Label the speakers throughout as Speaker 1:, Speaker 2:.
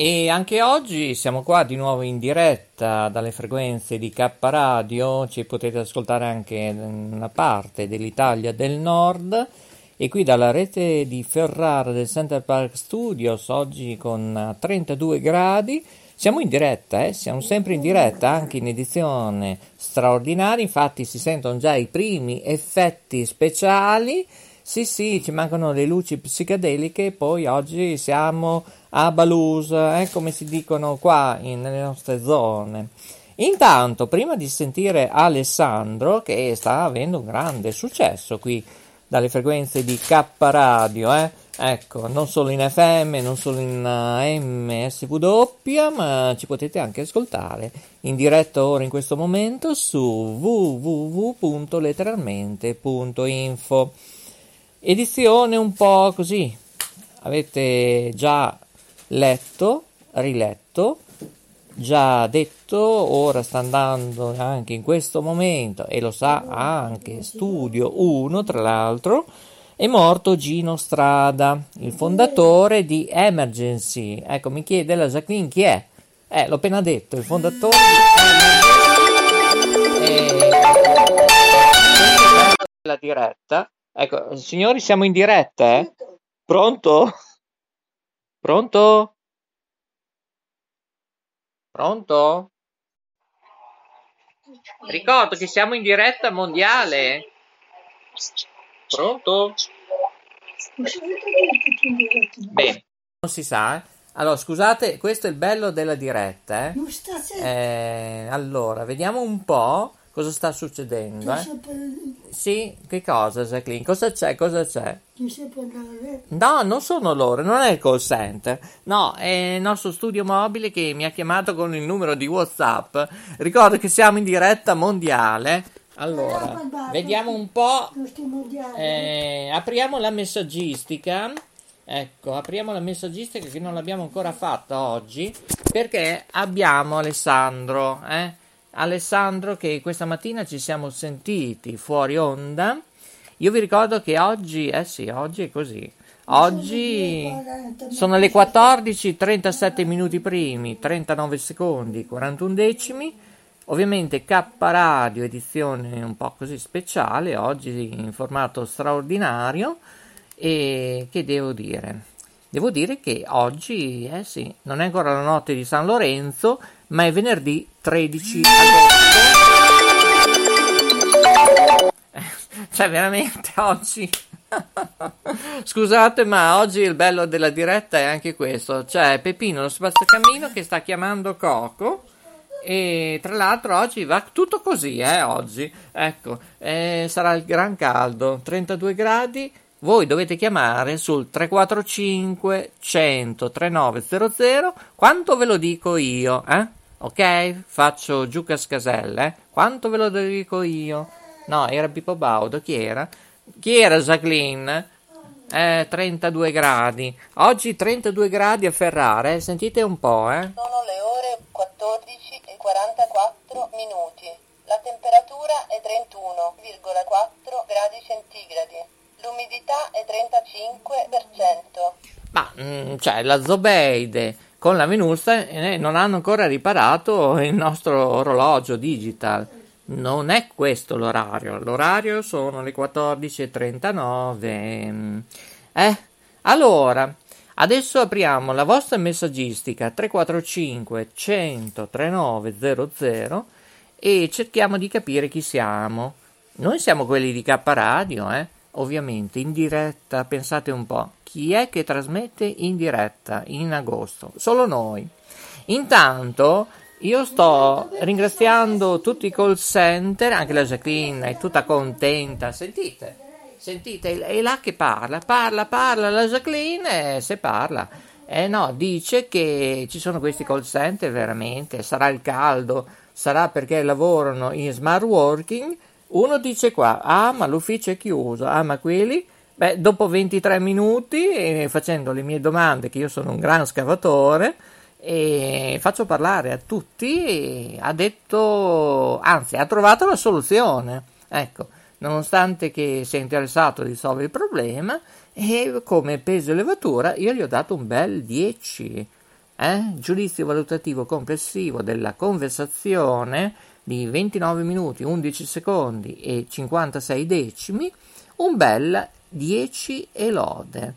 Speaker 1: E anche oggi siamo qua di nuovo in diretta dalle frequenze di K Radio, ci potete ascoltare anche in una parte dell'Italia del Nord e qui dalla rete di Ferrara del Center Park Studios, oggi con 32 gradi. Siamo in diretta, eh? siamo sempre in diretta, anche in edizione straordinaria, infatti si sentono già i primi effetti speciali. Sì, sì, ci mancano le luci psichedeliche, poi oggi siamo a eh, come si dicono qua in, nelle nostre zone. Intanto, prima di sentire Alessandro, che sta avendo un grande successo qui dalle frequenze di K Radio, eh, ecco, non solo in FM, non solo in uh, MSW, ma ci potete anche ascoltare in diretta ora in questo momento su www.letteralmente.info. Edizione un po' così, avete già letto, riletto, già detto, ora sta andando anche in questo momento e lo sa anche Studio 1 tra l'altro, è morto Gino Strada, il fondatore di Emergency. Ecco, mi chiede la Jacqueline chi è? Eh, l'ho appena detto, il fondatore di Emergency. E... La diretta. Ecco, signori, siamo in diretta, eh? Pronto? Pronto? Pronto? Ricordo che siamo in diretta mondiale. Pronto? Bene, non si sa. Eh? Allora, scusate, questo è il bello della diretta. Eh? Eh, allora, vediamo un po' cosa sta succedendo. Eh? Sì, che cosa, Jacqueline? Cosa c'è? Cosa c'è? No, non sono loro, non è il call center. No, è il nostro studio mobile che mi ha chiamato con il numero di WhatsApp. Ricordo che siamo in diretta mondiale. Allora, vediamo un po'. Eh, apriamo la messaggistica. Ecco, apriamo la messaggistica che non l'abbiamo ancora fatta oggi perché abbiamo Alessandro, eh? Alessandro che questa mattina ci siamo sentiti fuori onda. Io vi ricordo che oggi, eh sì, oggi è così. Oggi sono le 14, 37 minuti primi, 39 secondi, 41 decimi. Ovviamente K Radio, edizione un po' così speciale, oggi in formato straordinario. E che devo dire? Devo dire che oggi, eh sì, non è ancora la notte di San Lorenzo, ma è venerdì 13 agosto. Cioè, veramente oggi. Scusate, ma oggi il bello della diretta è anche questo. C'è Peppino lo spazzacamino che sta chiamando Coco. E tra l'altro oggi va tutto così, eh, oggi. Ecco, eh, sarà il gran caldo, 32 gradi. Voi dovete chiamare sul 345 100 3900. Quanto ve lo dico io, eh? Ok? Faccio Giucas Caselle, eh? Quanto ve lo dico io? No, era Pippo Baudo, chi era? Chi era Jacqueline? Eh, 32 gradi. Oggi 32 gradi a Ferrara, eh? Sentite un po', eh?
Speaker 2: Sono le ore 14 e 44 minuti. La temperatura è 31,4 gradi centigradi. L'umidità è 35%.
Speaker 1: Ma, mm, cioè, la Zobeide con la Venusta eh, non hanno ancora riparato il nostro orologio digital. Non è questo l'orario, l'orario sono le 14.39. Eh, allora, adesso apriamo la vostra messaggistica 345 100 3900 e cerchiamo di capire chi siamo. Noi siamo quelli di K Radio, eh? Ovviamente in diretta, pensate un po', chi è che trasmette in diretta in agosto? Solo noi. Intanto io sto ringraziando tutti i call center, anche la Jacqueline è tutta contenta, sentite, sentite, è là che parla, parla, parla la Jacqueline e se parla. Eh no, dice che ci sono questi call center veramente, sarà il caldo, sarà perché lavorano in smart working. Uno dice qua, ah ma l'ufficio è chiuso, ah ma quelli... Beh, dopo 23 minuti, eh, facendo le mie domande, che io sono un gran scavatore, e faccio parlare a tutti, ha detto, anzi ha trovato la soluzione. Ecco, nonostante che sia interessato a risolvere il problema, e come peso e levatura io gli ho dato un bel 10. Eh? Giudizio valutativo complessivo della conversazione di 29 minuti, 11 secondi e 56 decimi, un bel 10 e lode,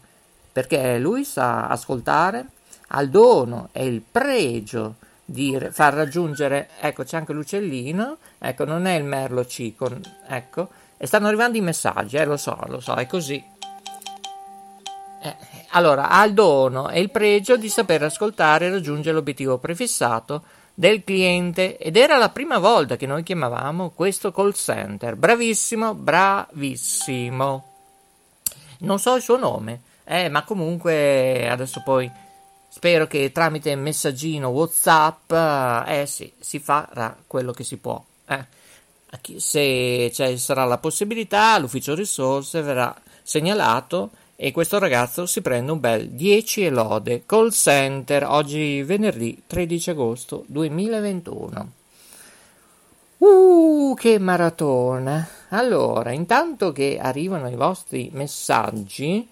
Speaker 1: perché lui sa ascoltare, ha il dono e il pregio di far raggiungere, ecco c'è anche l'uccellino, ecco non è il merlo cico, ecco, e stanno arrivando i messaggi, eh, lo so, lo so, è così. Eh, allora, ha il dono e il pregio di saper ascoltare e raggiungere l'obiettivo prefissato del cliente ed era la prima volta che noi chiamavamo questo call center. Bravissimo, bravissimo. Non so il suo nome, eh, ma comunque adesso poi spero che tramite messaggino WhatsApp, eh sì, si farà quello che si può. Eh se ci sarà la possibilità, l'ufficio risorse verrà segnalato e questo ragazzo si prende un bel 10 e lode call center oggi venerdì 13 agosto 2021. Uh, che maratona! Allora, intanto che arrivano i vostri messaggi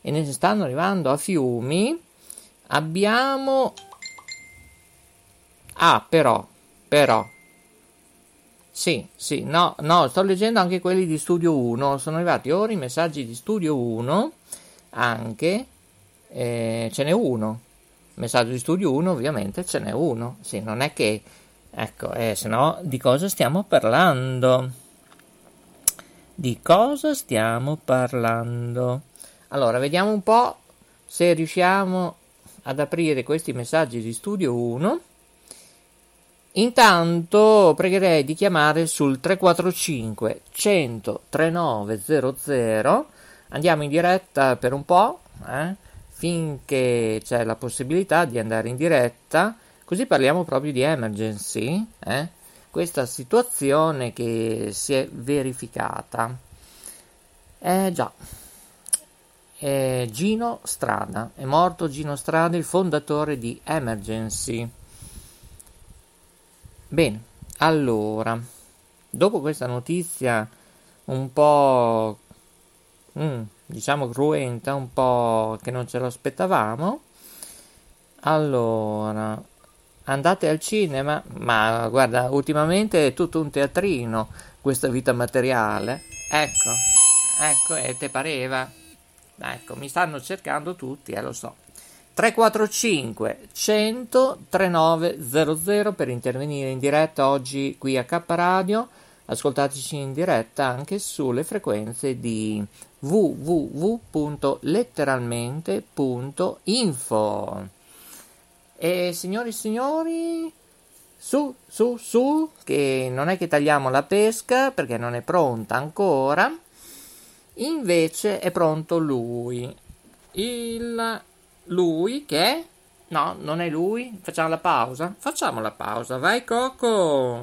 Speaker 1: e ne stanno arrivando a fiumi, abbiamo Ah, però, però sì, sì, no, no, sto leggendo anche quelli di Studio 1, sono arrivati ora i messaggi di Studio 1, anche, eh, ce n'è uno, messaggio di Studio 1 ovviamente ce n'è uno, sì, non è che, ecco, eh, se no di cosa stiamo parlando? Di cosa stiamo parlando? Allora, vediamo un po' se riusciamo ad aprire questi messaggi di Studio 1. Intanto pregherei di chiamare sul 345 100 3900. Andiamo in diretta per un po', eh, finché c'è la possibilità di andare in diretta, così parliamo proprio di emergency, eh, questa situazione che si è verificata. Eh già, è Gino Strada, è morto Gino Strada, il fondatore di Emergency. Bene, allora, dopo questa notizia un po', mm, diciamo, cruenta, un po' che non ce lo aspettavamo, allora, andate al cinema, ma guarda, ultimamente è tutto un teatrino questa vita materiale. Ecco, ecco, e te pareva? Ecco, mi stanno cercando tutti, eh, lo so. 345 100 3900 per intervenire in diretta oggi qui a K Radio. Ascoltateci in diretta anche sulle frequenze di www.letteralmente.info. E signori e signori, su, su, su, che non è che tagliamo la pesca perché non è pronta ancora. Invece è pronto lui, il lui che? No, non è lui. Facciamo la pausa? Facciamo la pausa. Vai Coco!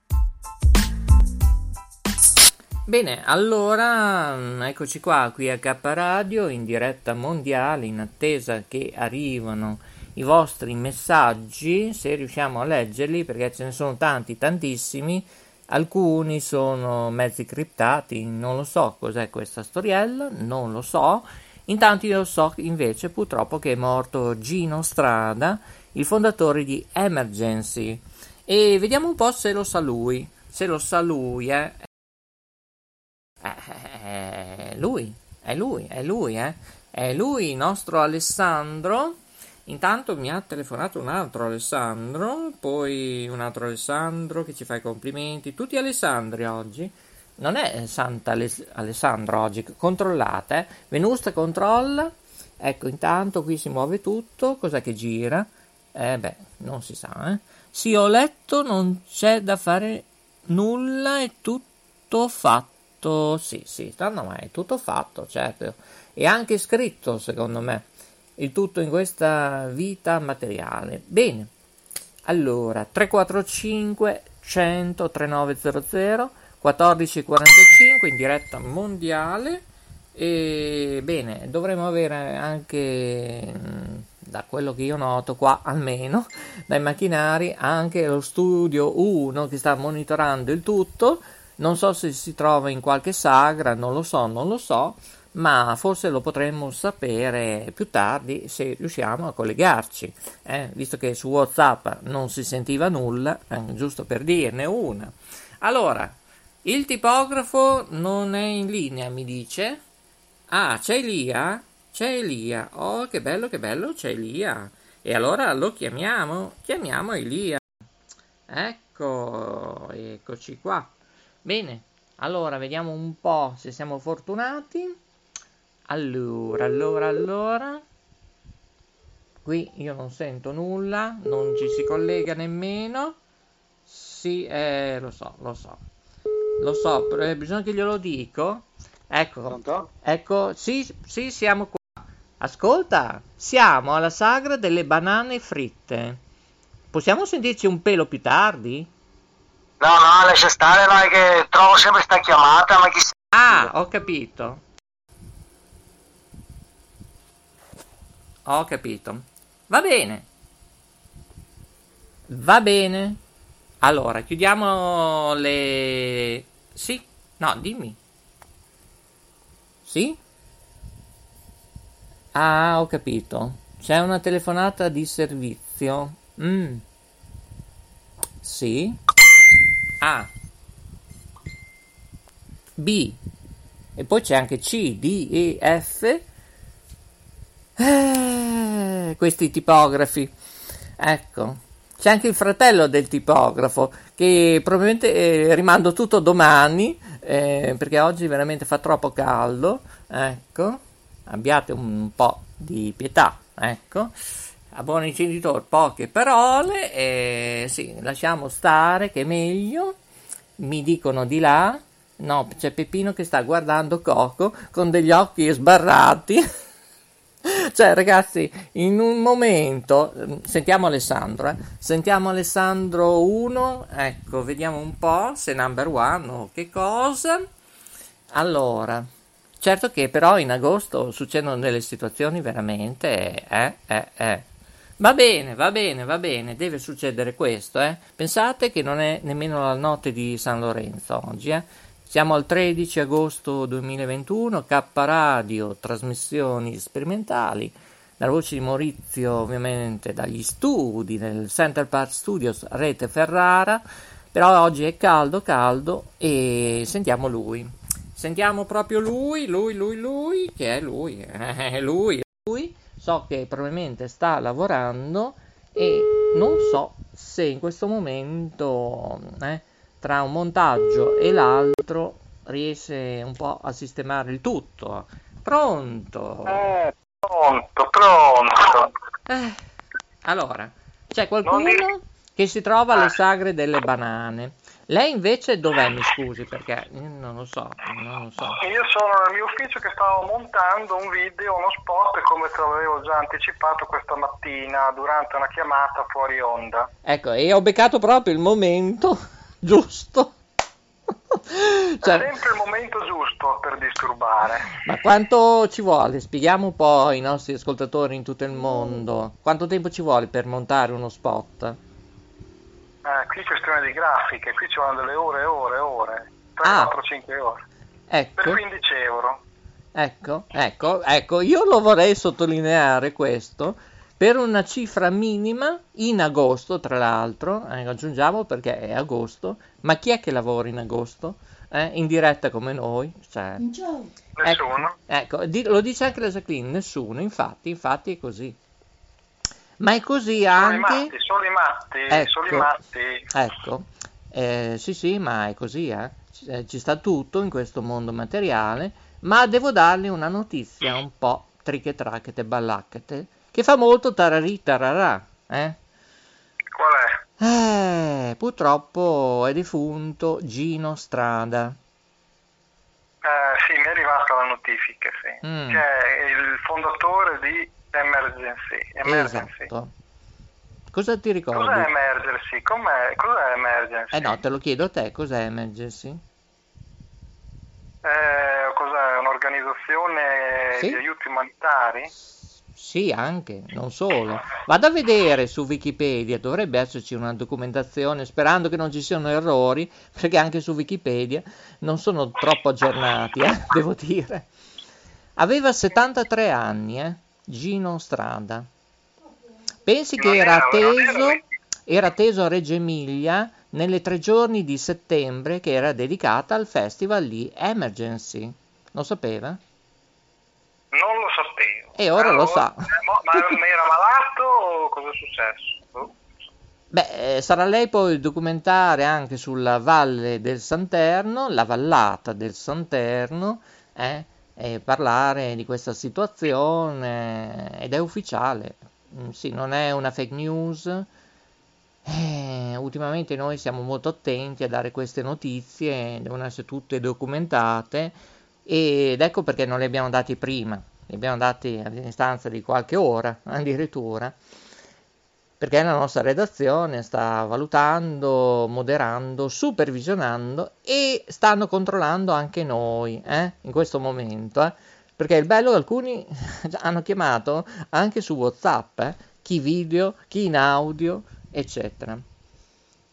Speaker 1: Bene, allora mm, eccoci qua qui a K Radio in diretta mondiale in attesa che arrivano i vostri messaggi, se riusciamo a leggerli perché ce ne sono tanti, tantissimi. alcuni sono mezzi criptati, non lo so cos'è questa storiella, non lo so. Intanto io so invece purtroppo che è morto Gino Strada, il fondatore di Emergency. E vediamo un po' se lo sa lui. Se lo sa lui, eh. Lui, è lui, è lui, eh. È lui, il nostro Alessandro. Intanto mi ha telefonato un altro Alessandro, poi un altro Alessandro che ci fa i complimenti. Tutti Alessandri oggi. Non è Santa Alessandro oggi, controllate. Eh. Venusta controlla. Ecco, intanto qui si muove tutto. Cos'è che gira? Eh beh, non si sa, eh. Sì, ho letto, non c'è da fare nulla, è tutto fatto. Sì, sì, no, ma è tutto fatto, certo. E anche scritto, secondo me. Il tutto in questa vita materiale. Bene. Allora, 345 100 3900 1445 in diretta mondiale e bene, dovremo avere anche da quello che io noto qua almeno dai macchinari anche lo studio 1 che sta monitorando il tutto non so se si trova in qualche sagra non lo so non lo so ma forse lo potremmo sapere più tardi se riusciamo a collegarci eh? visto che su whatsapp non si sentiva nulla eh, giusto per dirne una allora il tipografo non è in linea mi dice ah c'è Elia c'è Elia. Oh, che bello, che bello, c'è Elia. E allora lo chiamiamo? Chiamiamo Elia. Ecco, eccoci qua. Bene, allora vediamo un po' se siamo fortunati. Allora, allora, allora. Qui io non sento nulla, non ci si collega nemmeno. Sì, eh, lo so, lo so. Lo so, eh, bisogna che glielo dico. Ecco, Pronto? ecco, sì, sì, siamo qua. Ascolta, siamo alla sagra delle banane fritte. Possiamo sentirci un pelo più tardi?
Speaker 3: No, no, lascia stare, no, è che trovo sempre sta chiamata, ma chi
Speaker 1: Ah, ho capito. Ho capito. Va bene. Va bene. Allora, chiudiamo le... Sì? No, dimmi. Sì? Ah, ho capito. C'è una telefonata di servizio. Mm. Sì. A. B. E poi c'è anche C, D, E, F. Eh, questi tipografi. Ecco. C'è anche il fratello del tipografo che probabilmente eh, rimando tutto domani eh, perché oggi veramente fa troppo caldo. Ecco abbiate un po' di pietà, ecco. A buon intenditor poche parole, e sì, lasciamo stare che è meglio. Mi dicono di là, no, c'è Peppino che sta guardando Coco con degli occhi sbarrati. cioè, ragazzi, in un momento, sentiamo Alessandro, eh? sentiamo Alessandro 1, ecco, vediamo un po' se number one o che cosa. Allora, Certo che però in agosto succedono delle situazioni veramente... Eh, eh, eh. Va bene, va bene, va bene, deve succedere questo. Eh. Pensate che non è nemmeno la notte di San Lorenzo oggi. Eh. Siamo al 13 agosto 2021, K Radio, trasmissioni sperimentali. La voce di Maurizio, ovviamente, dagli studi del Center Park Studios Rete Ferrara. Però oggi è caldo, caldo e sentiamo lui. Sentiamo proprio lui, lui, lui, lui, che è lui, è lui, lui. So che probabilmente sta lavorando e non so se in questo momento, eh, tra un montaggio e l'altro, riesce un po' a sistemare il tutto. Pronto?
Speaker 3: Eh, pronto, pronto.
Speaker 1: Eh, allora, c'è qualcuno che si trova alle sagre delle banane. Lei invece dov'è, mi scusi, perché non lo so, non lo so.
Speaker 3: Io sono nel mio ufficio che stavo montando un video, uno spot, come te l'avevo già anticipato questa mattina durante una chiamata fuori onda.
Speaker 1: Ecco, e ho beccato proprio il momento giusto.
Speaker 3: cioè... È sempre il momento giusto per disturbare.
Speaker 1: Ma quanto ci vuole? Spieghiamo un po' ai nostri ascoltatori in tutto il mondo. Quanto tempo ci vuole per montare uno spot?
Speaker 3: Eh, qui è questione di grafiche, qui ci vanno delle ore e ore e ore, 3, ah. 4, 5 ore.
Speaker 1: Ecco.
Speaker 3: Per 15 euro.
Speaker 1: Ecco, ecco, ecco, io lo vorrei sottolineare questo per una cifra minima in agosto, tra l'altro, eh, aggiungiamo perché è agosto, ma chi è che lavora in agosto? Eh, in diretta come noi? Cioè,
Speaker 3: nessuno.
Speaker 1: Ecco, ecco di, lo dice anche la Jacqueline, nessuno, infatti, infatti è così. Ma è così
Speaker 3: sono
Speaker 1: anche...
Speaker 3: I matti, sono i matti, ecco, sono i matti.
Speaker 1: Ecco, eh, sì sì, ma è così, eh. C- ci sta tutto in questo mondo materiale, ma devo dargli una notizia un po' triche tracchete ballacchete che fa molto tararì tararà, eh?
Speaker 3: Qual è?
Speaker 1: Eh, purtroppo è defunto Gino Strada.
Speaker 3: Eh, sì, mi è arrivata la notifica, sì. Mm. Che è il fondatore di Emergency. Emergency.
Speaker 1: Esatto. Cosa ti ricordi?
Speaker 3: Cos'è Emergency? Com'è? Cos'è Emergency?
Speaker 1: Eh no, te lo chiedo a te, cos'è Emergency?
Speaker 3: Eh, cos'è? Un'organizzazione sì? di aiuti umanitari?
Speaker 1: Sì, anche, non solo. Vado a vedere su Wikipedia, dovrebbe esserci una documentazione, sperando che non ci siano errori, perché anche su Wikipedia non sono troppo aggiornati, eh, devo dire. Aveva 73 anni, eh, Gino Strada. Pensi che era atteso, era atteso a Reggio Emilia nelle tre giorni di settembre che era dedicata al festival di Emergency. Lo sapeva?
Speaker 3: Non lo sapevo.
Speaker 1: E ora allora, lo sa.
Speaker 3: Ma era malato o cosa è successo?
Speaker 1: Beh, eh, sarà lei poi documentare anche sulla valle del Santerno, la vallata del Santerno, eh, e parlare di questa situazione ed è ufficiale. Mm, sì, non è una fake news. Eh, ultimamente noi siamo molto attenti a dare queste notizie, devono essere tutte documentate ed ecco perché non le abbiamo date prima li abbiamo dati a distanza di qualche ora addirittura, perché la nostra redazione sta valutando, moderando, supervisionando e stanno controllando anche noi eh, in questo momento. Eh, perché il bello alcuni hanno chiamato anche su WhatsApp, eh, chi video, chi in audio, eccetera.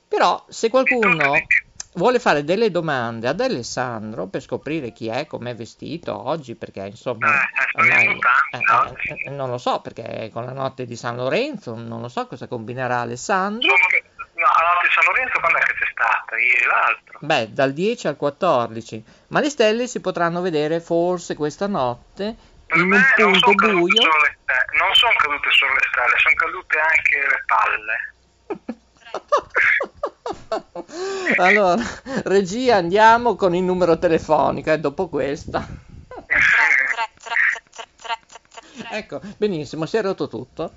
Speaker 1: Però se qualcuno vuole fare delle domande ad Alessandro per scoprire chi è, com'è vestito oggi, perché insomma
Speaker 3: eh, ormai,
Speaker 1: eh, eh, non lo so, perché con la notte di San Lorenzo non lo so cosa combinerà Alessandro.
Speaker 3: No, la notte di San Lorenzo quando è che c'è stata? Ieri l'altro?
Speaker 1: Beh, dal 10 al 14, ma le stelle si potranno vedere forse questa notte in un punto buio.
Speaker 3: non sono cadute solo le stelle, sono cadute anche le palle.
Speaker 1: allora, regia, andiamo con il numero telefonico, eh, dopo questa. ecco, benissimo, si è rotto tutto.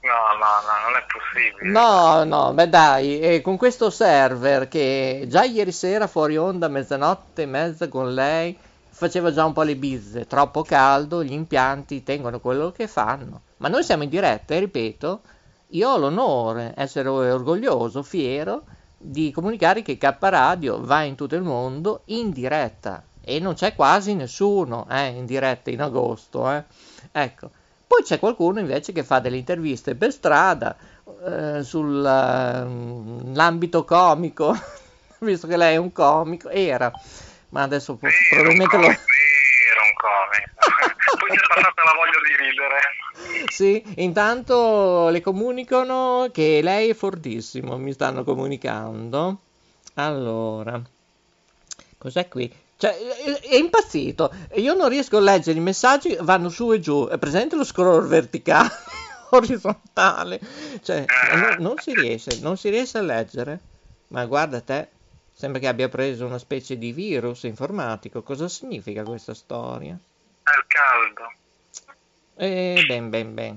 Speaker 3: No, no, no, non è possibile.
Speaker 1: No, no, beh dai, e con questo server che già ieri sera fuori onda, mezzanotte e mezza con lei, faceva già un po' le bizze, troppo caldo, gli impianti tengono quello che fanno. Ma noi siamo in diretta e ripeto, io ho l'onore, essere orgoglioso, fiero di comunicare che K Radio va in tutto il mondo in diretta e non c'è quasi nessuno eh, in diretta in agosto. Eh. Ecco. Poi c'è qualcuno invece che fa delle interviste per strada eh, sull'ambito comico, visto che lei è un comico, era, ma adesso
Speaker 3: sì, probabilmente lo... Era un comico, poi mi è passata la voglia di ridere.
Speaker 1: Sì, intanto le comunicano che lei è fortissimo, mi stanno comunicando. Allora, cos'è qui? Cioè, è impazzito. Io non riesco a leggere i messaggi, vanno su e giù. È presente lo scroll verticale, orizzontale? Cioè, non, non, si riesce, non si riesce a leggere. Ma guarda te, sembra che abbia preso una specie di virus informatico. Cosa significa questa storia?
Speaker 3: Il caldo.
Speaker 1: Eh, ben, ben, ben.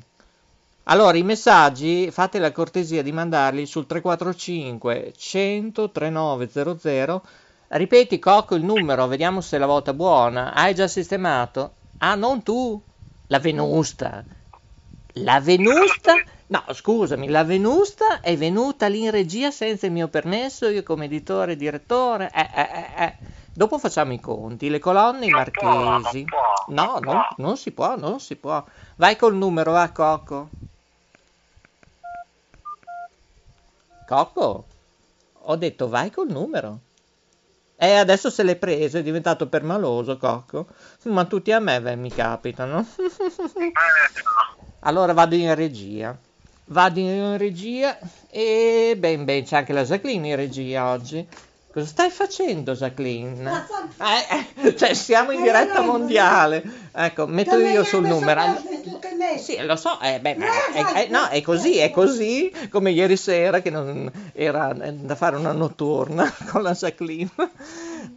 Speaker 1: Allora, i messaggi fate la cortesia di mandarli sul 345 100 3900. Ripeti, Cocco, il numero, vediamo se è la volta buona. Hai già sistemato? Ah, non tu? La Venusta. La Venusta? No, scusami, la Venusta è venuta lì in regia senza il mio permesso, io come editore e direttore. Eh, eh, eh, eh, Dopo facciamo i conti, le colonne i marchesi.
Speaker 3: No,
Speaker 1: non, non si può, non si può. Vai col numero, va Coco. Coco, ho detto vai col numero. E adesso se l'è preso, è diventato permaloso, Cocco. Ma tutti a me beh, mi capitano. allora vado in regia. Vado in regia e ben ben c'è anche la Jacqueline in regia oggi. Cosa stai facendo, Jacqueline? Eh, eh, cioè, siamo in diretta mondiale. Ecco, metto io sul numero. Sì, lo so, eh, beh, è, è, no, è così, è così come ieri sera che non era da fare una notturna con la Jacqueline.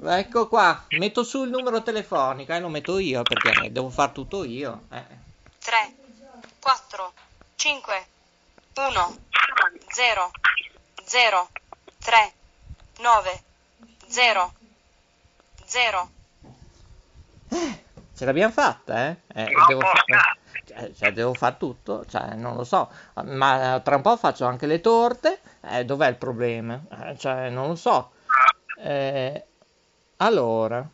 Speaker 1: Ecco qua, metto su il numero telefonico e eh, lo metto io perché devo fare tutto io.
Speaker 4: 3, 4, 5, 1, 0, 0, 3. 9, 0, 0.
Speaker 1: Ce l'abbiamo fatta, eh? eh devo, fa- cioè, cioè, devo fare tutto, cioè, non lo so, ma tra un po' faccio anche le torte, eh, dov'è il problema? Eh, cioè, non lo so. Eh, allora,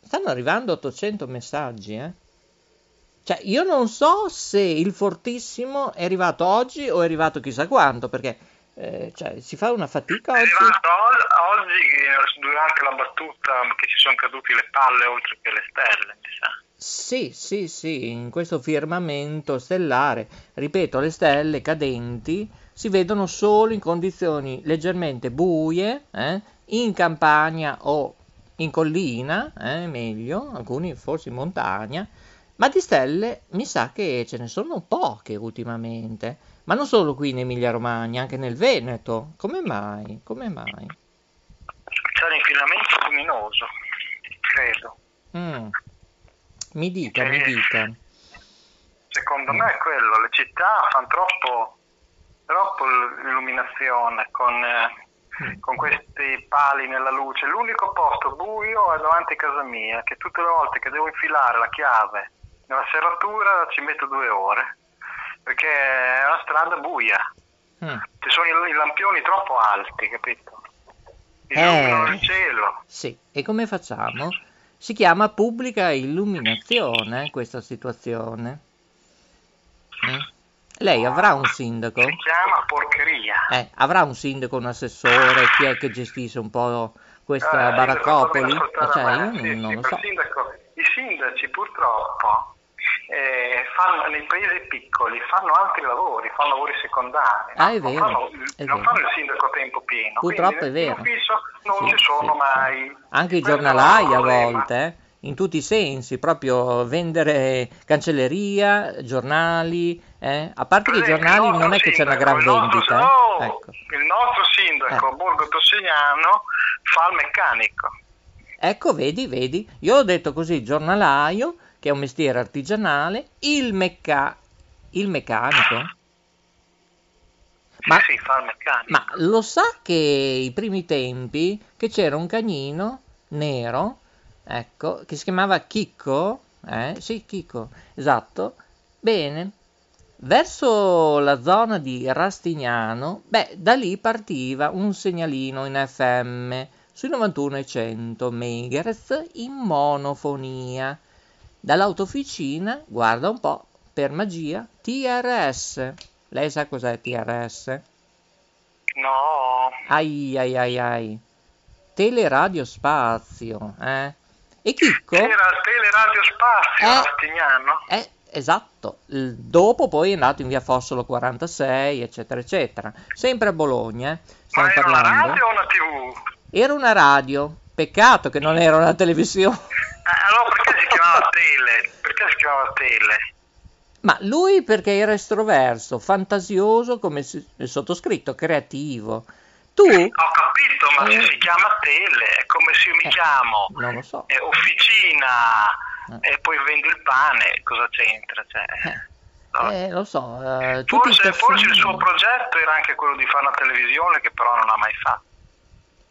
Speaker 1: stanno arrivando 800 messaggi, eh? Cioè, io non so se il fortissimo è arrivato oggi o è arrivato chissà quanto, perché eh, cioè, si fa una fatica oggi? È
Speaker 3: arrivato oggi durante la battuta che ci sono caduti le palle oltre che le stelle, mi sa.
Speaker 1: Sì, sì, sì, in questo firmamento stellare, ripeto, le stelle cadenti si vedono solo in condizioni leggermente buie, eh, in campagna o in collina, eh, meglio, alcuni forse in montagna, ma di stelle mi sa che ce ne sono poche ultimamente. Ma non solo qui in Emilia Romagna, anche nel Veneto. Come mai? Come mai?
Speaker 3: C'è l'infilamento luminoso, credo.
Speaker 1: Mm. Mi dica, che, mi dica.
Speaker 3: Secondo mm. me è quello, le città fanno troppo, troppo illuminazione con, eh, mm. con questi pali nella luce. L'unico posto buio è davanti a casa mia, che tutte le volte che devo infilare la chiave nella serratura ci metto due ore perché è una strada buia. Mm. Ci sono i, i, lampioni troppo alti, capito? Illuminano eh, il cielo.
Speaker 1: Sì, e come facciamo? Si chiama pubblica illuminazione questa situazione. Mm? Lei avrà un sindaco?
Speaker 3: Si chiama porcheria.
Speaker 1: Eh, avrà un sindaco, un assessore, chi è che gestisce un po' questa eh, baraccopoli? Cioè, io sì, non
Speaker 3: sì,
Speaker 1: lo so.
Speaker 3: Sindaco, I sindaci purtroppo eh, fanno, nei paesi piccoli fanno altri lavori, fanno lavori secondari.
Speaker 1: Ah, è vero.
Speaker 3: Non fanno,
Speaker 1: è
Speaker 3: non
Speaker 1: vero.
Speaker 3: fanno il sindaco a tempo pieno.
Speaker 1: Purtroppo è vero.
Speaker 3: non sì, ci sono sì, mai.
Speaker 1: Anche i giornalai a volte, eh, in tutti i sensi, proprio vendere cancelleria, giornali, eh? a parte che i giornali non è che c'è una gran vendita.
Speaker 3: No, eh? ecco. Il nostro sindaco, eh. Borgo Tossignano, fa il meccanico.
Speaker 1: Ecco, vedi, vedi, io ho detto così, giornalaio, che è un mestiere artigianale, il, mecca- il meccanico.
Speaker 3: Ma, sì, fa il meccanico.
Speaker 1: ma lo sa che i primi tempi che c'era un cagnino nero, ecco, che si chiamava Chicco, eh? Sì, Chicco, esatto. Bene, verso la zona di Rastignano, beh, da lì partiva un segnalino in FM sui 91 e 100 MHz in monofonia Dall'autofficina, guarda un po', per magia, TRS. Lei sa cos'è TRS?
Speaker 3: No.
Speaker 1: Ai ai ai ai. Teleradio Spazio, eh? E Chicco?
Speaker 3: Era Teleradio Spazio, eh, Rastignano.
Speaker 1: Eh, esatto. Dopo poi è andato in via Fossolo 46, eccetera, eccetera. Sempre a Bologna, eh?
Speaker 3: Ma era parlando. una radio o una tv?
Speaker 1: Era una radio. Peccato che non era una televisione.
Speaker 3: Eh, allora perché si chiamava Tele? Perché si chiamava Tele?
Speaker 1: Ma lui perché era estroverso, fantasioso come il sottoscritto, creativo. Tu?
Speaker 3: Ho capito, ma eh, si chiama Tele, è come se io mi eh, chiamo
Speaker 1: non lo so.
Speaker 3: eh, Officina eh. e poi vendo il pane, cosa c'entra? Cioè,
Speaker 1: eh. No? Eh, lo so.
Speaker 3: Forse, forse il suo progetto era anche quello di fare una televisione che però non ha mai fatto.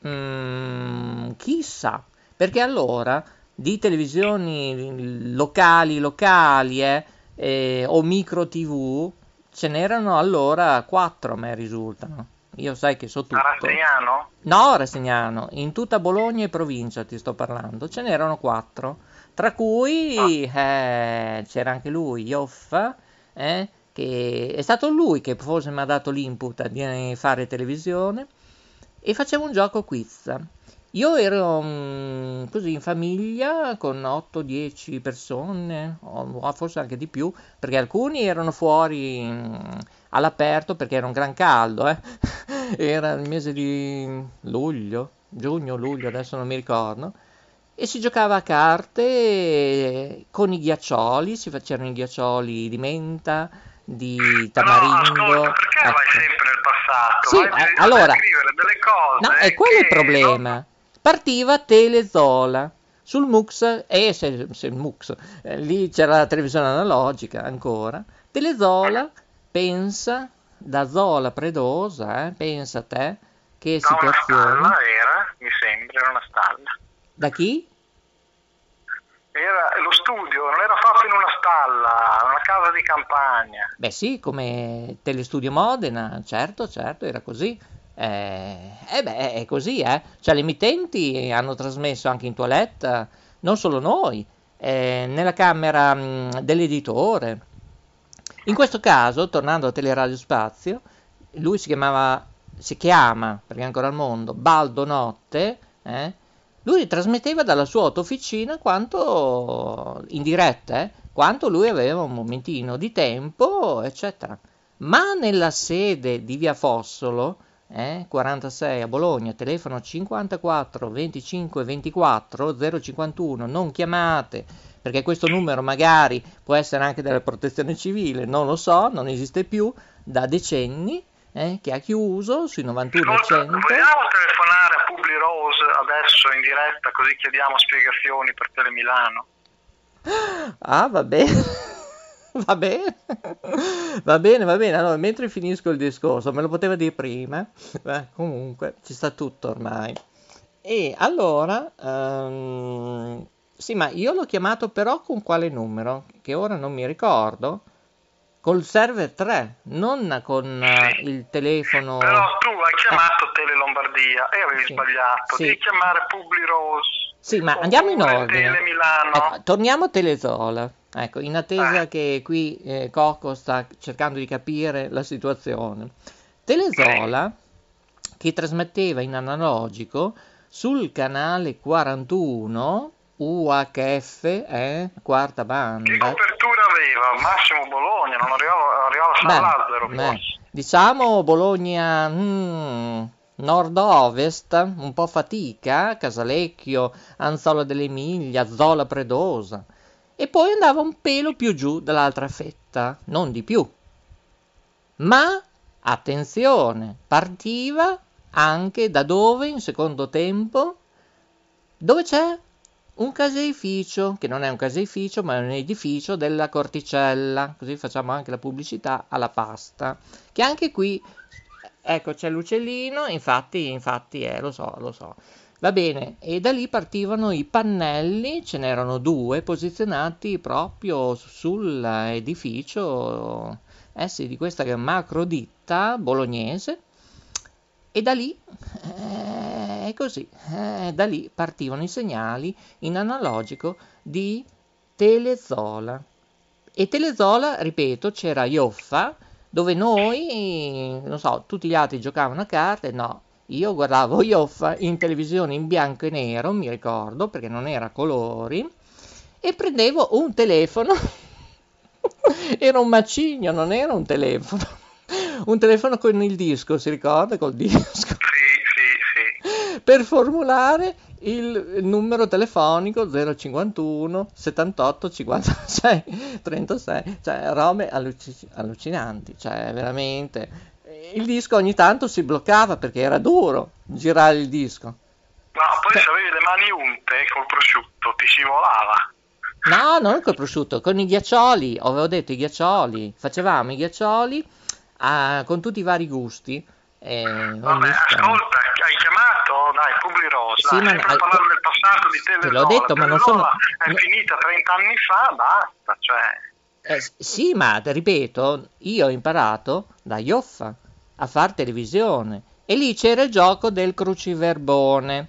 Speaker 1: Mm, chissà, perché allora di televisioni locali, locali eh, eh, o micro tv ce n'erano allora quattro a me risultano. Io sai che so tutto. A
Speaker 3: Rastignano?
Speaker 1: No, Rastignano, in tutta Bologna e provincia ti sto parlando. Ce n'erano quattro, tra cui ah. eh, c'era anche lui, Joff, eh, che è stato lui che forse mi ha dato l'input di fare televisione e facevo un gioco quiz. Io ero um, così in famiglia con 8-10 persone, o forse anche di più, perché alcuni erano fuori um, all'aperto perché era un gran caldo, eh? era il mese di luglio, giugno, luglio, adesso non mi ricordo e si giocava a carte con i ghiaccioli, si facevano i ghiaccioli di menta, di tamarindo.
Speaker 3: No, ascolta, perché ecco. vai sempre nel passato?
Speaker 1: Sì, vai eh, allora,
Speaker 3: delle cose.
Speaker 1: No, è quello il problema. Non... Partiva Telezola sul MUX, e se, se MUX, eh, lì c'era la televisione analogica ancora. Telezola pensa da Zola Predosa, eh, pensa a te che
Speaker 3: da
Speaker 1: situazione.
Speaker 3: Una stalla era, mi sembra, era una stalla.
Speaker 1: Da chi?
Speaker 3: Era lo studio, non era fatto in una stalla, una casa di campagna.
Speaker 1: Beh sì, come Telestudio Modena, certo, certo, era così. Eh, eh beh, è così, eh. Cioè, le emittenti hanno trasmesso anche in toilette, non solo noi, eh, nella camera mh, dell'editore. In questo caso, tornando a Teleradio Spazio, lui si chiamava, si chiama, perché è ancora al mondo, Baldo Notte, eh, lui trasmetteva dalla sua autofficina quanto in diretta, eh, quanto lui aveva un momentino di tempo, eccetera. Ma nella sede di Via Fossolo, eh, 46 a Bologna, telefono 54 25 24 051, non chiamate perché questo numero magari può essere anche della protezione civile, non lo so, non esiste più da decenni, eh, che ha chiuso sui 91
Speaker 3: Vogliamo telefonare a Publi adesso in diretta così chiediamo spiegazioni per Telemilano?
Speaker 1: Ah, va bene. va bene, va bene, va bene. Allora, mentre finisco il discorso, me lo poteva dire prima. Beh, comunque, ci sta tutto ormai. E allora, um, sì, ma io l'ho chiamato però con quale numero? Che ora non mi ricordo col server 3, non con uh, il telefono.
Speaker 3: Però tu hai chiamato ah. Tele Lombardia e avevi sì. sbagliato. Sì. Devi chiamare Publi Rose.
Speaker 1: Sì, ma andiamo in ordine.
Speaker 3: Tele Milano.
Speaker 1: Ecco, torniamo a Telesola. Ecco, in attesa eh. che qui eh, Coco sta cercando di capire la situazione. Telesola, che trasmetteva in analogico sul canale 41 UHF, eh, quarta banda. Che
Speaker 3: aveva? Massimo Bologna, non arrivava, arrivava San beh, Lazzaro beh.
Speaker 1: Diciamo Bologna hmm, nord-ovest, un po' fatica, Casalecchio, Anzola dell'Emilia, Zola Predosa. E poi andava un pelo più giù dall'altra fetta, non di più. Ma, attenzione, partiva anche da dove in secondo tempo? Dove c'è un caseificio, che non è un caseificio ma è un edificio della Corticella, così facciamo anche la pubblicità alla pasta, che anche qui, ecco c'è l'uccellino, infatti, infatti è, lo so, lo so. Va bene, e da lì partivano i pannelli, ce n'erano due posizionati proprio sull'edificio, eh sì, di questa macro ditta bolognese, e da lì eh, così, eh, da lì partivano i segnali in analogico di Telezola. E Telezola, ripeto, c'era Ioffa, dove noi, non so, tutti gli altri giocavano a carte, no, io guardavo Ioffa in televisione in bianco e nero, mi ricordo, perché non era colori, e prendevo un telefono, era un macigno, non era un telefono un telefono con il disco, si ricorda? Col disco. Sì,
Speaker 3: sì,
Speaker 1: sì. Per formulare il numero telefonico 051 78 56 36, cioè robe alluc- allucinanti, cioè veramente. Il disco ogni tanto si bloccava perché era duro girare il disco.
Speaker 3: No, poi se avevi le mani unte col prosciutto ti scivolava.
Speaker 1: No, non col prosciutto, con i ghiaccioli, avevo detto i ghiaccioli, facevamo i ghiaccioli ah, con tutti i vari gusti.
Speaker 3: Eh, Vabbè, ascolta, hai chiamato, dai, Publi Rosa, sì, ma, hai parlato del passato di Telesola,
Speaker 1: te l'ho detto, ma non sono...
Speaker 3: è finita 30 anni fa, basta, cioè...
Speaker 1: Eh, sì, ma ripeto, io ho imparato da Ioffa a fare televisione. E lì c'era il gioco del cruciverbone.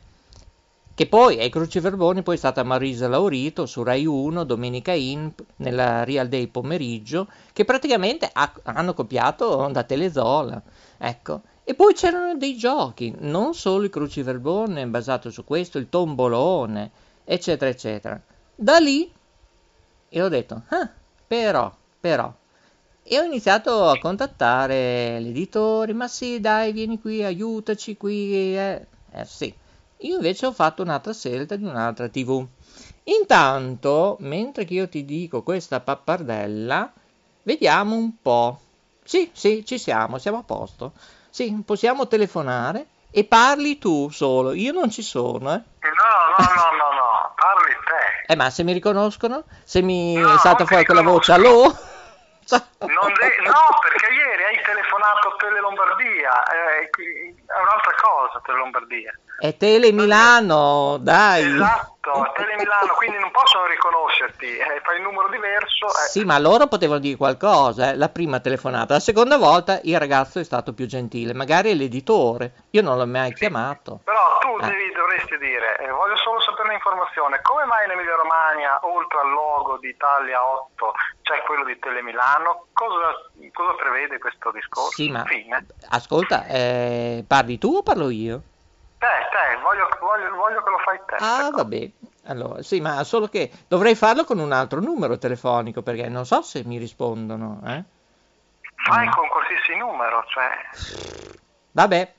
Speaker 1: Che poi ai Cruciverboni poi è stata Marisa Laurito su Rai 1, Domenica In, nella Real Day pomeriggio, che praticamente ha, hanno copiato da Telezola, ecco. E poi c'erano dei giochi, non solo il Cruciverbone basato su questo, il tombolone, eccetera, eccetera. Da lì io ho detto, ah, però, però, e ho iniziato a contattare l'editore, ma sì, dai, vieni qui, aiutaci qui, eh, eh sì io invece ho fatto un'altra scelta di un'altra TV. Intanto, mentre io ti dico questa pappardella, vediamo un po'. Sì, sì, ci siamo, siamo a posto. Sì, possiamo telefonare e parli tu solo, io non ci sono, eh.
Speaker 3: No, no, no, no, no, parli te.
Speaker 1: Eh, ma se mi riconoscono? Se mi no, salta fuori quella voce, allo?
Speaker 3: De- no, perché ieri hai telefonato a Tele Lombardia, eh, è un'altra cosa Tele Lombardia.
Speaker 1: È Tele Milano, dai.
Speaker 3: Esatto, Tele Milano, quindi non possono riconoscerti, eh, fai il numero diverso. Eh.
Speaker 1: Sì, ma loro potevano dire qualcosa, eh, la prima telefonata. La seconda volta il ragazzo è stato più gentile, magari l'editore. Io non l'ho mai chiamato.
Speaker 3: Però tu eh. devi, dovresti dire, eh, voglio solo sapere un'informazione, come mai in Emilia Romagna, oltre al logo di Italia 8, c'è quello di Tele Milano? Cosa, cosa prevede questo discorso?
Speaker 1: Sì, ma Fine. ascolta, eh, parli tu o parlo io?
Speaker 3: Te, te, voglio, voglio, voglio che lo fai te.
Speaker 1: Ah, ecco. vabbè. Allora, sì, ma solo che dovrei farlo con un altro numero telefonico perché non so se mi rispondono. Eh?
Speaker 3: Fai mm. con qualsiasi numero, cioè.
Speaker 1: Vabbè,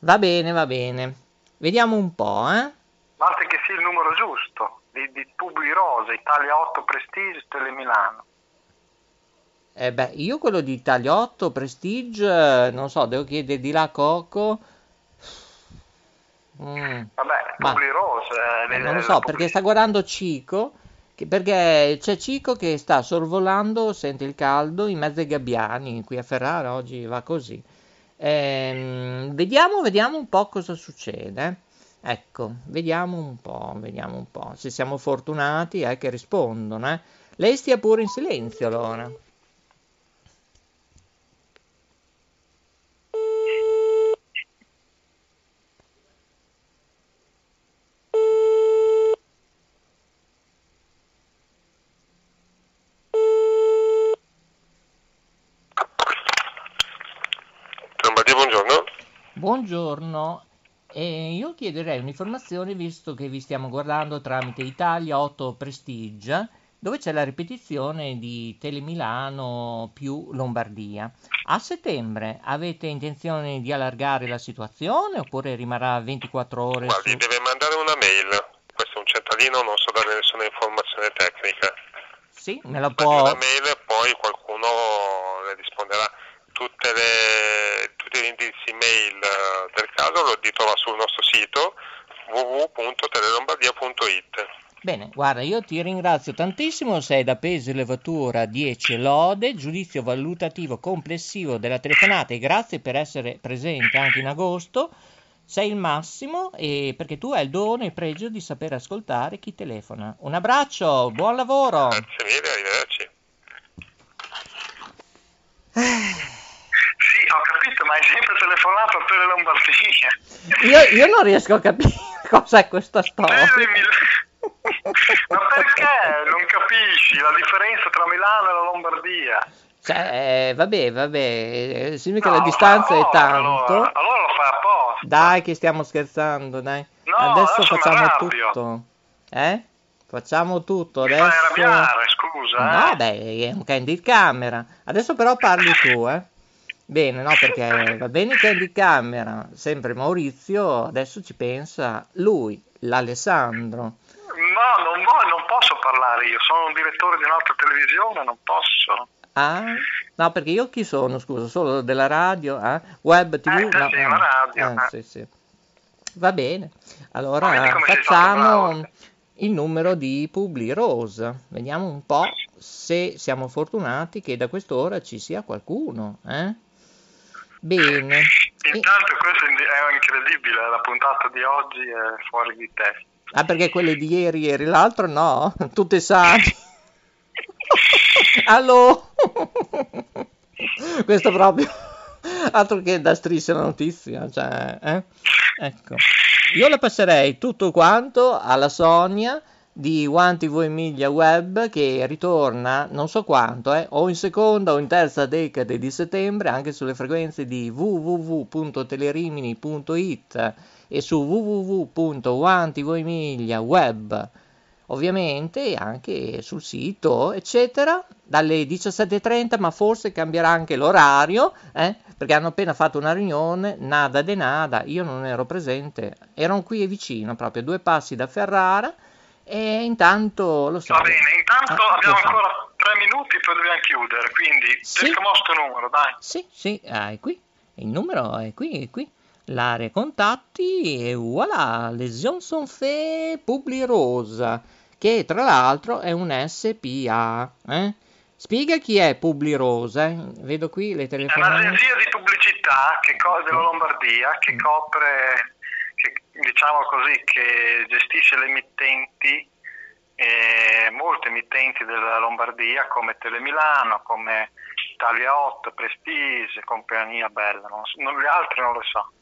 Speaker 1: va bene, va bene. Vediamo un po', eh.
Speaker 3: Basta che sia il numero giusto, di, di Publi Rosa, Italia 8 Prestige, Tele Milano.
Speaker 1: Eh beh, io quello di 8 Prestige, non so, devo chiedere di là Coco
Speaker 3: Mm. Vabbè, Ma, Rose.
Speaker 1: Eh, non lo so, perché sta guardando Cico, che, perché c'è Cico che sta sorvolando, sente il caldo, in mezzo ai gabbiani, qui a Ferrara oggi va così. Ehm, vediamo, vediamo un po' cosa succede. Ecco, vediamo un po', vediamo un po'. Se siamo fortunati eh, che rispondono. Eh. Lei stia pure in silenzio allora. Buongiorno, eh, io chiederei un'informazione visto che vi stiamo guardando tramite Italia 8 Prestige, dove c'è la ripetizione di Telemilano più Lombardia. A settembre avete intenzione di allargare la situazione oppure rimarrà 24 ore?
Speaker 5: Guardi,
Speaker 1: su...
Speaker 5: deve mandare una mail. Questo è un centralino, non so dare nessuna informazione tecnica.
Speaker 1: Sì, me la può...
Speaker 5: Mandi una mail e poi qualcuno le risponderà tutte le, tutti gli indirizzi mail eh, del caso lo trova sul nostro sito www.telelombardia.it.
Speaker 1: Bene, guarda, io ti ringrazio tantissimo, sei da peso e levatura 10 lode, giudizio valutativo complessivo della telefonata e grazie per essere presente anche in agosto, sei il massimo e perché tu hai il dono e il pregio di saper ascoltare chi telefona. Un abbraccio, buon lavoro!
Speaker 5: Grazie mille, arrivederci.
Speaker 3: Eh ho capito, ma hai sempre telefonato a Tele Lombardia.
Speaker 1: Io, io non riesco a capire cos'è questa storia.
Speaker 3: ma perché non capisci la differenza tra Milano e la Lombardia?
Speaker 1: Cioè, eh, vabbè, vabbè, significa no, che la distanza è tanto.
Speaker 3: Allora, allora, lo fai apposta.
Speaker 1: Dai, che stiamo scherzando, dai. No, adesso, adesso facciamo tutto. Eh? Facciamo tutto
Speaker 3: Mi
Speaker 1: adesso.
Speaker 3: Fai arrabbiare, scusa.
Speaker 1: No,
Speaker 3: eh?
Speaker 1: beh, è un candid camera. Adesso però parli tu, eh. Bene, no, perché va bene che è di camera, sempre Maurizio, adesso ci pensa lui, l'Alessandro.
Speaker 3: No, non, voglio, non posso parlare io, sono un direttore di un'altra televisione, non posso.
Speaker 1: Ah, no, perché io chi sono, scusa, solo della radio, eh? web tv?
Speaker 3: Eh,
Speaker 1: no,
Speaker 3: sì, eh, radio.
Speaker 1: Eh, sì, sì. Va bene, allora facciamo il numero di Publi Rose, vediamo un po' se siamo fortunati che da quest'ora ci sia qualcuno, eh? Bene.
Speaker 3: Intanto questo è incredibile, la puntata di oggi è fuori di testa.
Speaker 1: Ah, perché quelle di ieri, ieri, l'altro no, tutte sane. Allo! Questo proprio altro che da striscia la notizia, cioè, eh? Ecco. io la passerei tutto quanto alla Sonia di One TV Emilia Web che ritorna non so quanto, eh, o in seconda o in terza decade di settembre anche sulle frequenze di www.telerimini.it e su www.one ovviamente anche sul sito eccetera dalle 17.30 ma forse cambierà anche l'orario eh, perché hanno appena fatto una riunione nada de nada io non ero presente erano qui vicino proprio due passi da Ferrara e intanto lo so.
Speaker 3: Va bene, intanto eh, abbiamo ancora tre minuti poi dobbiamo chiudere, quindi sì. cerchiamo sto numero, dai.
Speaker 1: Sì, sì, ah, è qui. Il numero è qui, è qui. L'area contatti e voilà, les sont faits Publi Rosa, che tra l'altro è un SPA. Eh? Spiega chi è Publi Rosa, eh? vedo qui le telefonate.
Speaker 3: È un'agenzia di pubblicità che co- della Lombardia che copre diciamo così, che gestisce le emittenti, eh, molte emittenti della Lombardia come Telemilano, come Italia 8, Prestige, Compagnia Bella, non, non, le altre non lo so.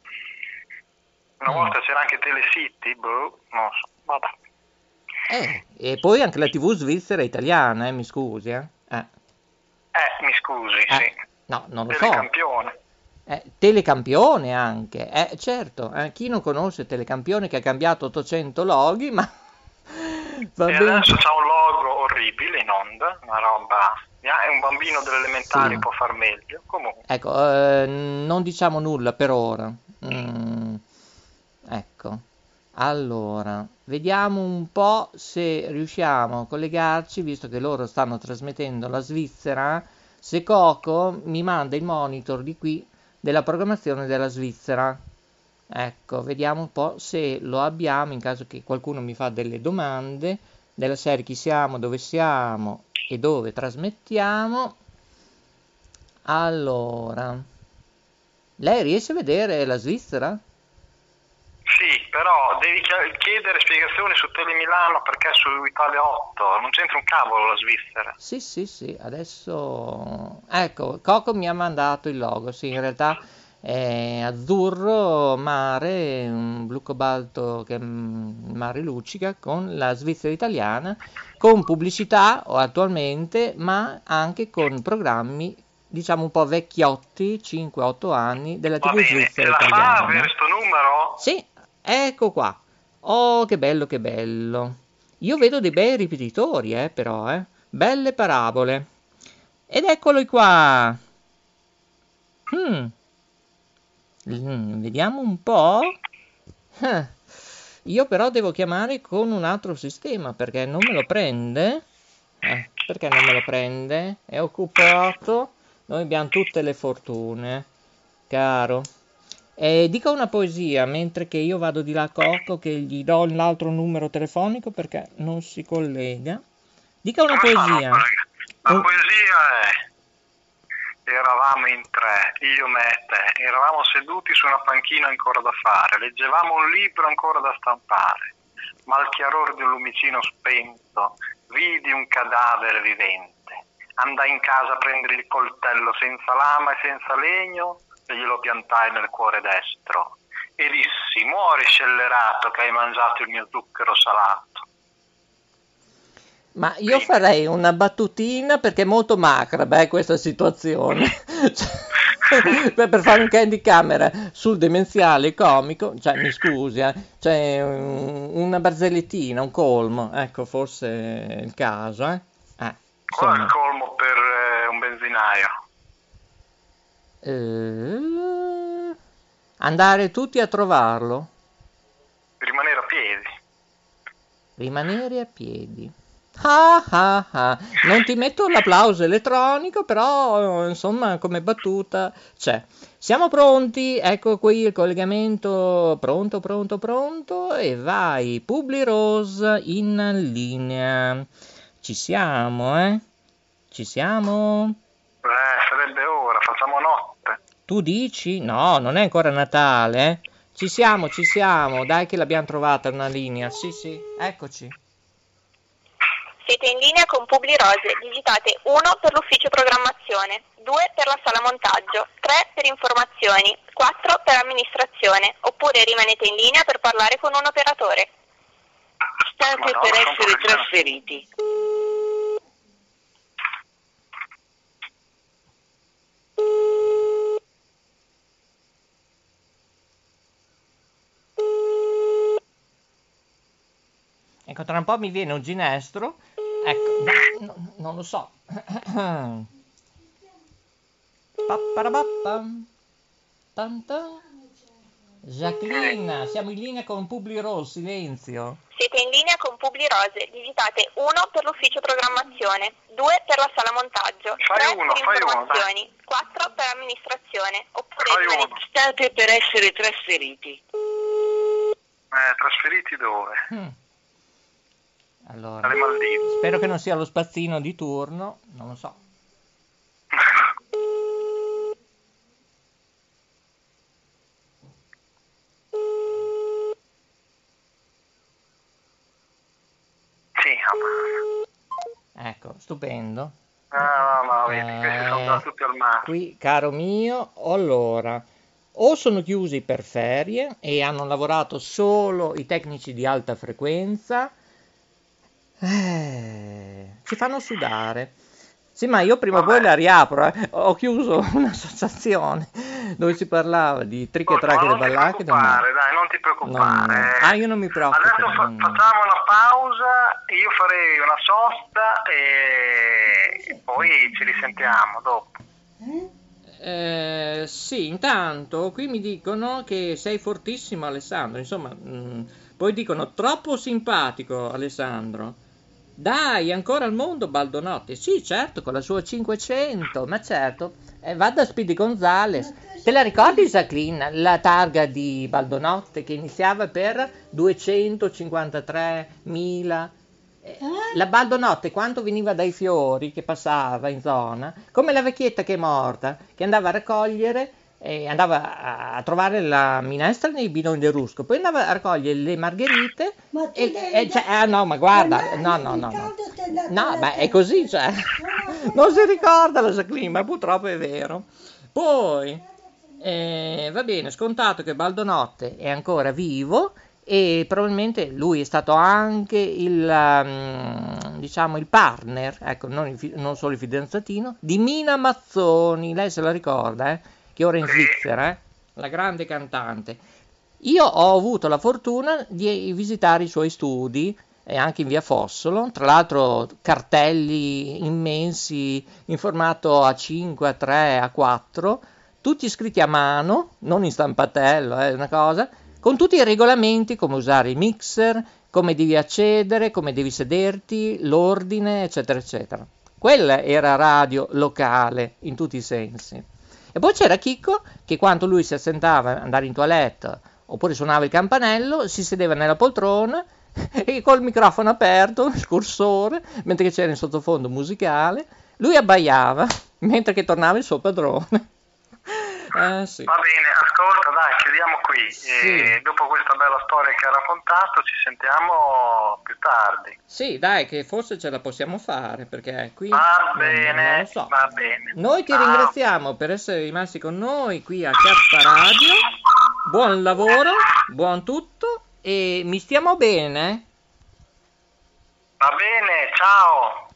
Speaker 3: Una mm. volta c'era anche Telecity, boh, non so, vabbè.
Speaker 1: Eh, e poi anche la TV svizzera italiana, eh, mi scusi, eh?
Speaker 3: Eh, eh mi scusi, eh, sì.
Speaker 1: No, non lo so. Campione. Eh, telecampione anche, eh, certo, eh, chi non conosce Telecampione che ha cambiato 800 loghi, ma...
Speaker 3: Va e adesso c'è un logo orribile in onda, una roba... È un bambino delle elementari, sì. può far meglio, comunque.
Speaker 1: Ecco, eh, non diciamo nulla per ora. Mm, ecco, allora, vediamo un po' se riusciamo a collegarci, visto che loro stanno trasmettendo la Svizzera, se Coco mi manda il monitor di qui della programmazione della Svizzera. Ecco, vediamo un po' se lo abbiamo in caso che qualcuno mi fa delle domande della serie chi siamo, dove siamo e dove trasmettiamo. Allora, lei riesce a vedere la Svizzera?
Speaker 3: Sì, però devi chiedere spiegazioni su Telemilano perché su Italia 8 non c'entra un cavolo la Svizzera.
Speaker 1: Sì, sì, sì, adesso... Ecco, Coco mi ha mandato il logo, sì, in realtà è azzurro mare, un blu cobalto che è mare luccica con la Svizzera italiana, con pubblicità attualmente, ma anche con programmi diciamo un po' vecchiotti, 5-8 anni, della TV svizzera italiana.
Speaker 3: Ah, avere questo numero?
Speaker 1: Sì, Ecco qua. Oh, che bello, che bello. Io vedo dei bei ripetitori, eh, però, eh. Belle parabole. Ed eccolo qua. Hmm. Mm, vediamo un po'. Eh. Io però devo chiamare con un altro sistema perché non me lo prende. Eh, perché non me lo prende? È occupato. Noi abbiamo tutte le fortune. Caro. Eh, dica una poesia mentre che io vado di là a Cocco che gli do l'altro numero telefonico perché non si collega. Dica una poesia.
Speaker 3: La oh. poesia è eravamo in tre, io, me e te, eravamo seduti su una panchina ancora da fare, leggevamo un libro ancora da stampare, ma al chiarore di un lumicino spento vidi un cadavere vivente. Andai in casa a prendere il coltello senza lama e senza legno e glielo piantai nel cuore destro e dissi muori scellerato che hai mangiato il mio zucchero salato.
Speaker 1: Ma io Quindi. farei una battutina perché è molto macabra eh, questa situazione. Cioè, per fare un candy camera sul demenziale comico, cioè mi scusi, eh, cioè una barzellettina, un colmo, ecco forse è il caso. Eh. Eh,
Speaker 3: Qual è il colmo per eh, un benzinaio?
Speaker 1: Eh, andare tutti a trovarlo.
Speaker 3: Rimanere a piedi.
Speaker 1: Rimanere a piedi. Ah, ah, ah. Non ti metto l'applauso elettronico, però insomma come battuta c'è. Siamo pronti, ecco qui il collegamento, pronto, pronto, pronto e vai, Publi Rose in linea. Ci siamo, eh? Ci siamo?
Speaker 3: Eh, sarebbe ora, facciamo notte.
Speaker 1: Tu dici? No, non è ancora Natale, eh? Ci siamo, ci siamo, dai che l'abbiamo trovata una linea. Sì, sì, eccoci.
Speaker 6: Siete in linea con Publi Rose, digitate 1 per l'ufficio programmazione, 2 per la sala montaggio, 3 per informazioni, 4 per amministrazione, oppure rimanete in linea per parlare con un operatore.
Speaker 7: State per essere trasferiti.
Speaker 1: Ecco, tra un po' mi viene un ginestro. Ecco, no, no, non lo so. Papparabappa. Tanta. Jacqueline, siamo in linea con Publi Rose, silenzio.
Speaker 6: Siete in linea con Publi Rose, digitate 1 per l'ufficio programmazione, 2 per la sala montaggio, 3
Speaker 3: uno,
Speaker 6: per informazioni, 4 per amministrazione, oppure rimanete...
Speaker 7: State per essere trasferiti.
Speaker 3: Eh, trasferiti dove?
Speaker 1: Mm. Allora, spero che non sia lo spazzino di turno, non lo so.
Speaker 3: Sì.
Speaker 1: Ecco, stupendo.
Speaker 3: Ah, ma vedi, questi sono
Speaker 1: Eh,
Speaker 3: già tutti al mare.
Speaker 1: Qui, caro mio, allora, o sono chiusi per ferie e hanno lavorato solo i tecnici di alta frequenza, eh, ci fanno sudare. Sì, ma io prima o poi la riapro, eh. Ho chiuso un'associazione dove si parlava di triche e
Speaker 3: Ma
Speaker 1: e
Speaker 3: non ti
Speaker 1: ballacche.
Speaker 3: preoccupare, dai, non ti preoccupare.
Speaker 1: Ah, io non mi preoccupo.
Speaker 3: Adesso fa- facciamo una pausa, io farei una sosta e poi ci risentiamo dopo.
Speaker 1: Eh, sì, intanto qui mi dicono che sei fortissimo Alessandro, insomma, mm, poi dicono troppo simpatico Alessandro. Dai, ancora al mondo Baldonotti. Sì, certo, con la sua 500, ma certo. Eh, va da Speedy Gonzales. Te la ricordi, Jacqueline, la targa di Baldonotte che iniziava per 253.000? Eh, La Baldonotte, quanto veniva dai fiori che passava in zona, come la vecchietta che è morta, che andava a raccogliere andava a, trovare la minestra nei bidoni del rusco, poi andava a raccogliere le margherite e, e cioè, ah no, ma guarda, no, no, no, no, no, ma è così, cioè, non si ricorda la Jacqueline, ma purtroppo è vero. Poi, eh, va bene, scontato che Baldonotte è ancora vivo e probabilmente lui è stato anche il, um, diciamo, il partner, ecco, non, il non solo il fidanzatino, di Mina Mazzoni, lei se la ricorda, eh? Che ora è in Svizzera, eh? la grande cantante. Io ho avuto la fortuna di visitare i suoi studi e anche in via Fossolo, tra l'altro cartelli immensi in formato A5, A3, A4, tutti scritti a mano, non in stampatello, è eh, una cosa, con tutti i regolamenti, come usare i mixer, come devi accedere, come devi sederti, l'ordine, eccetera, eccetera. Quella era radio locale in tutti i sensi. E poi c'era Chicco che quando lui si assentava andare in toilette oppure suonava il campanello, si sedeva nella poltrona e col microfono aperto, il cursore, mentre c'era in sottofondo musicale, lui abbaiava mentre che tornava il suo padrone. Eh, sì.
Speaker 3: Va bene, ascolta, dai, chiudiamo qui.
Speaker 1: Sì.
Speaker 3: Dopo questa bella storia che ha raccontato, ci sentiamo più tardi.
Speaker 1: Sì, dai, che forse ce la possiamo fare perché qui
Speaker 3: Va bene,
Speaker 1: lo so.
Speaker 3: va bene.
Speaker 1: Noi ti
Speaker 3: Ciao.
Speaker 1: ringraziamo per essere rimasti con noi qui a Chiappa Radio. Buon lavoro, buon tutto e mi stiamo bene?
Speaker 3: Va bene, ciao.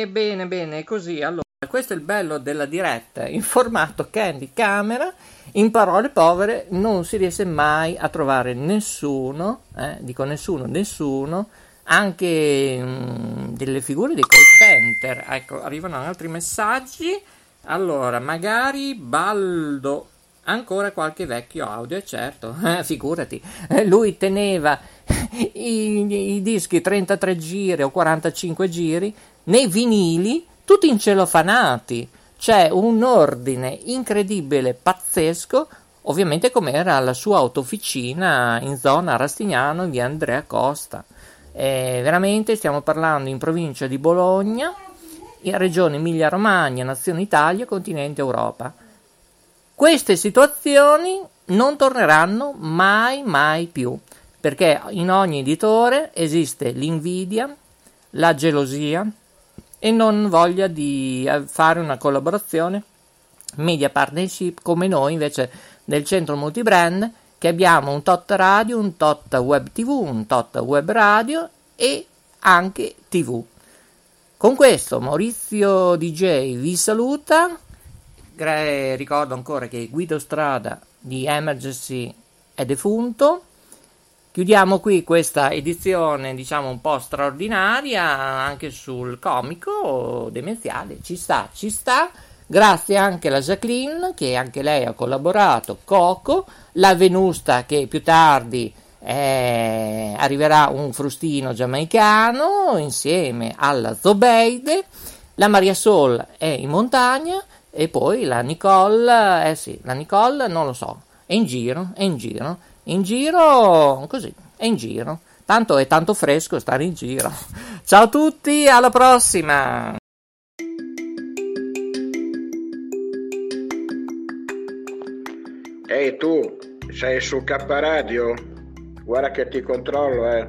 Speaker 1: E bene, bene, così. Allora, questo è il bello della diretta in formato candy camera. In parole povere, non si riesce mai a trovare nessuno, eh, dico nessuno, nessuno, anche mm, delle figure dei call center. Ecco, arrivano altri messaggi. Allora, magari Baldo, ancora qualche vecchio audio, certo, eh, figurati. Eh, Lui teneva i, i dischi 33 giri o 45 giri nei vinili, tutti incelofanati. C'è un ordine incredibile, pazzesco, ovviamente come era la sua autofficina in zona Rastignano, in via Andrea Costa. Eh, veramente stiamo parlando in provincia di Bologna, in regione Emilia-Romagna, nazione Italia, continente Europa. Queste situazioni non torneranno mai, mai più, perché in ogni editore esiste l'invidia, la gelosia e non voglia di eh, fare una collaborazione media partnership come noi invece del centro multibrand che abbiamo un tot radio, un tot web tv, un tot web radio e anche tv. Con questo Maurizio DJ vi saluta, ricordo ancora che Guido Strada di Emergency è defunto. Chiudiamo qui questa edizione, diciamo un po' straordinaria, anche sul comico demenziale. Ci sta, ci sta. Grazie anche alla Jacqueline, che anche lei ha collaborato, Coco, la Venusta che più tardi eh, arriverà un frustino giamaicano insieme alla Zobeide, la Maria Sol è in montagna e poi la Nicole, eh sì, la Nicole non lo so, è in giro, è in giro, in giro così, è in giro. Tanto è tanto fresco stare in giro. Ciao a tutti, alla prossima!
Speaker 8: Ehi tu, sei su K Radio? Guarda che ti controllo, eh.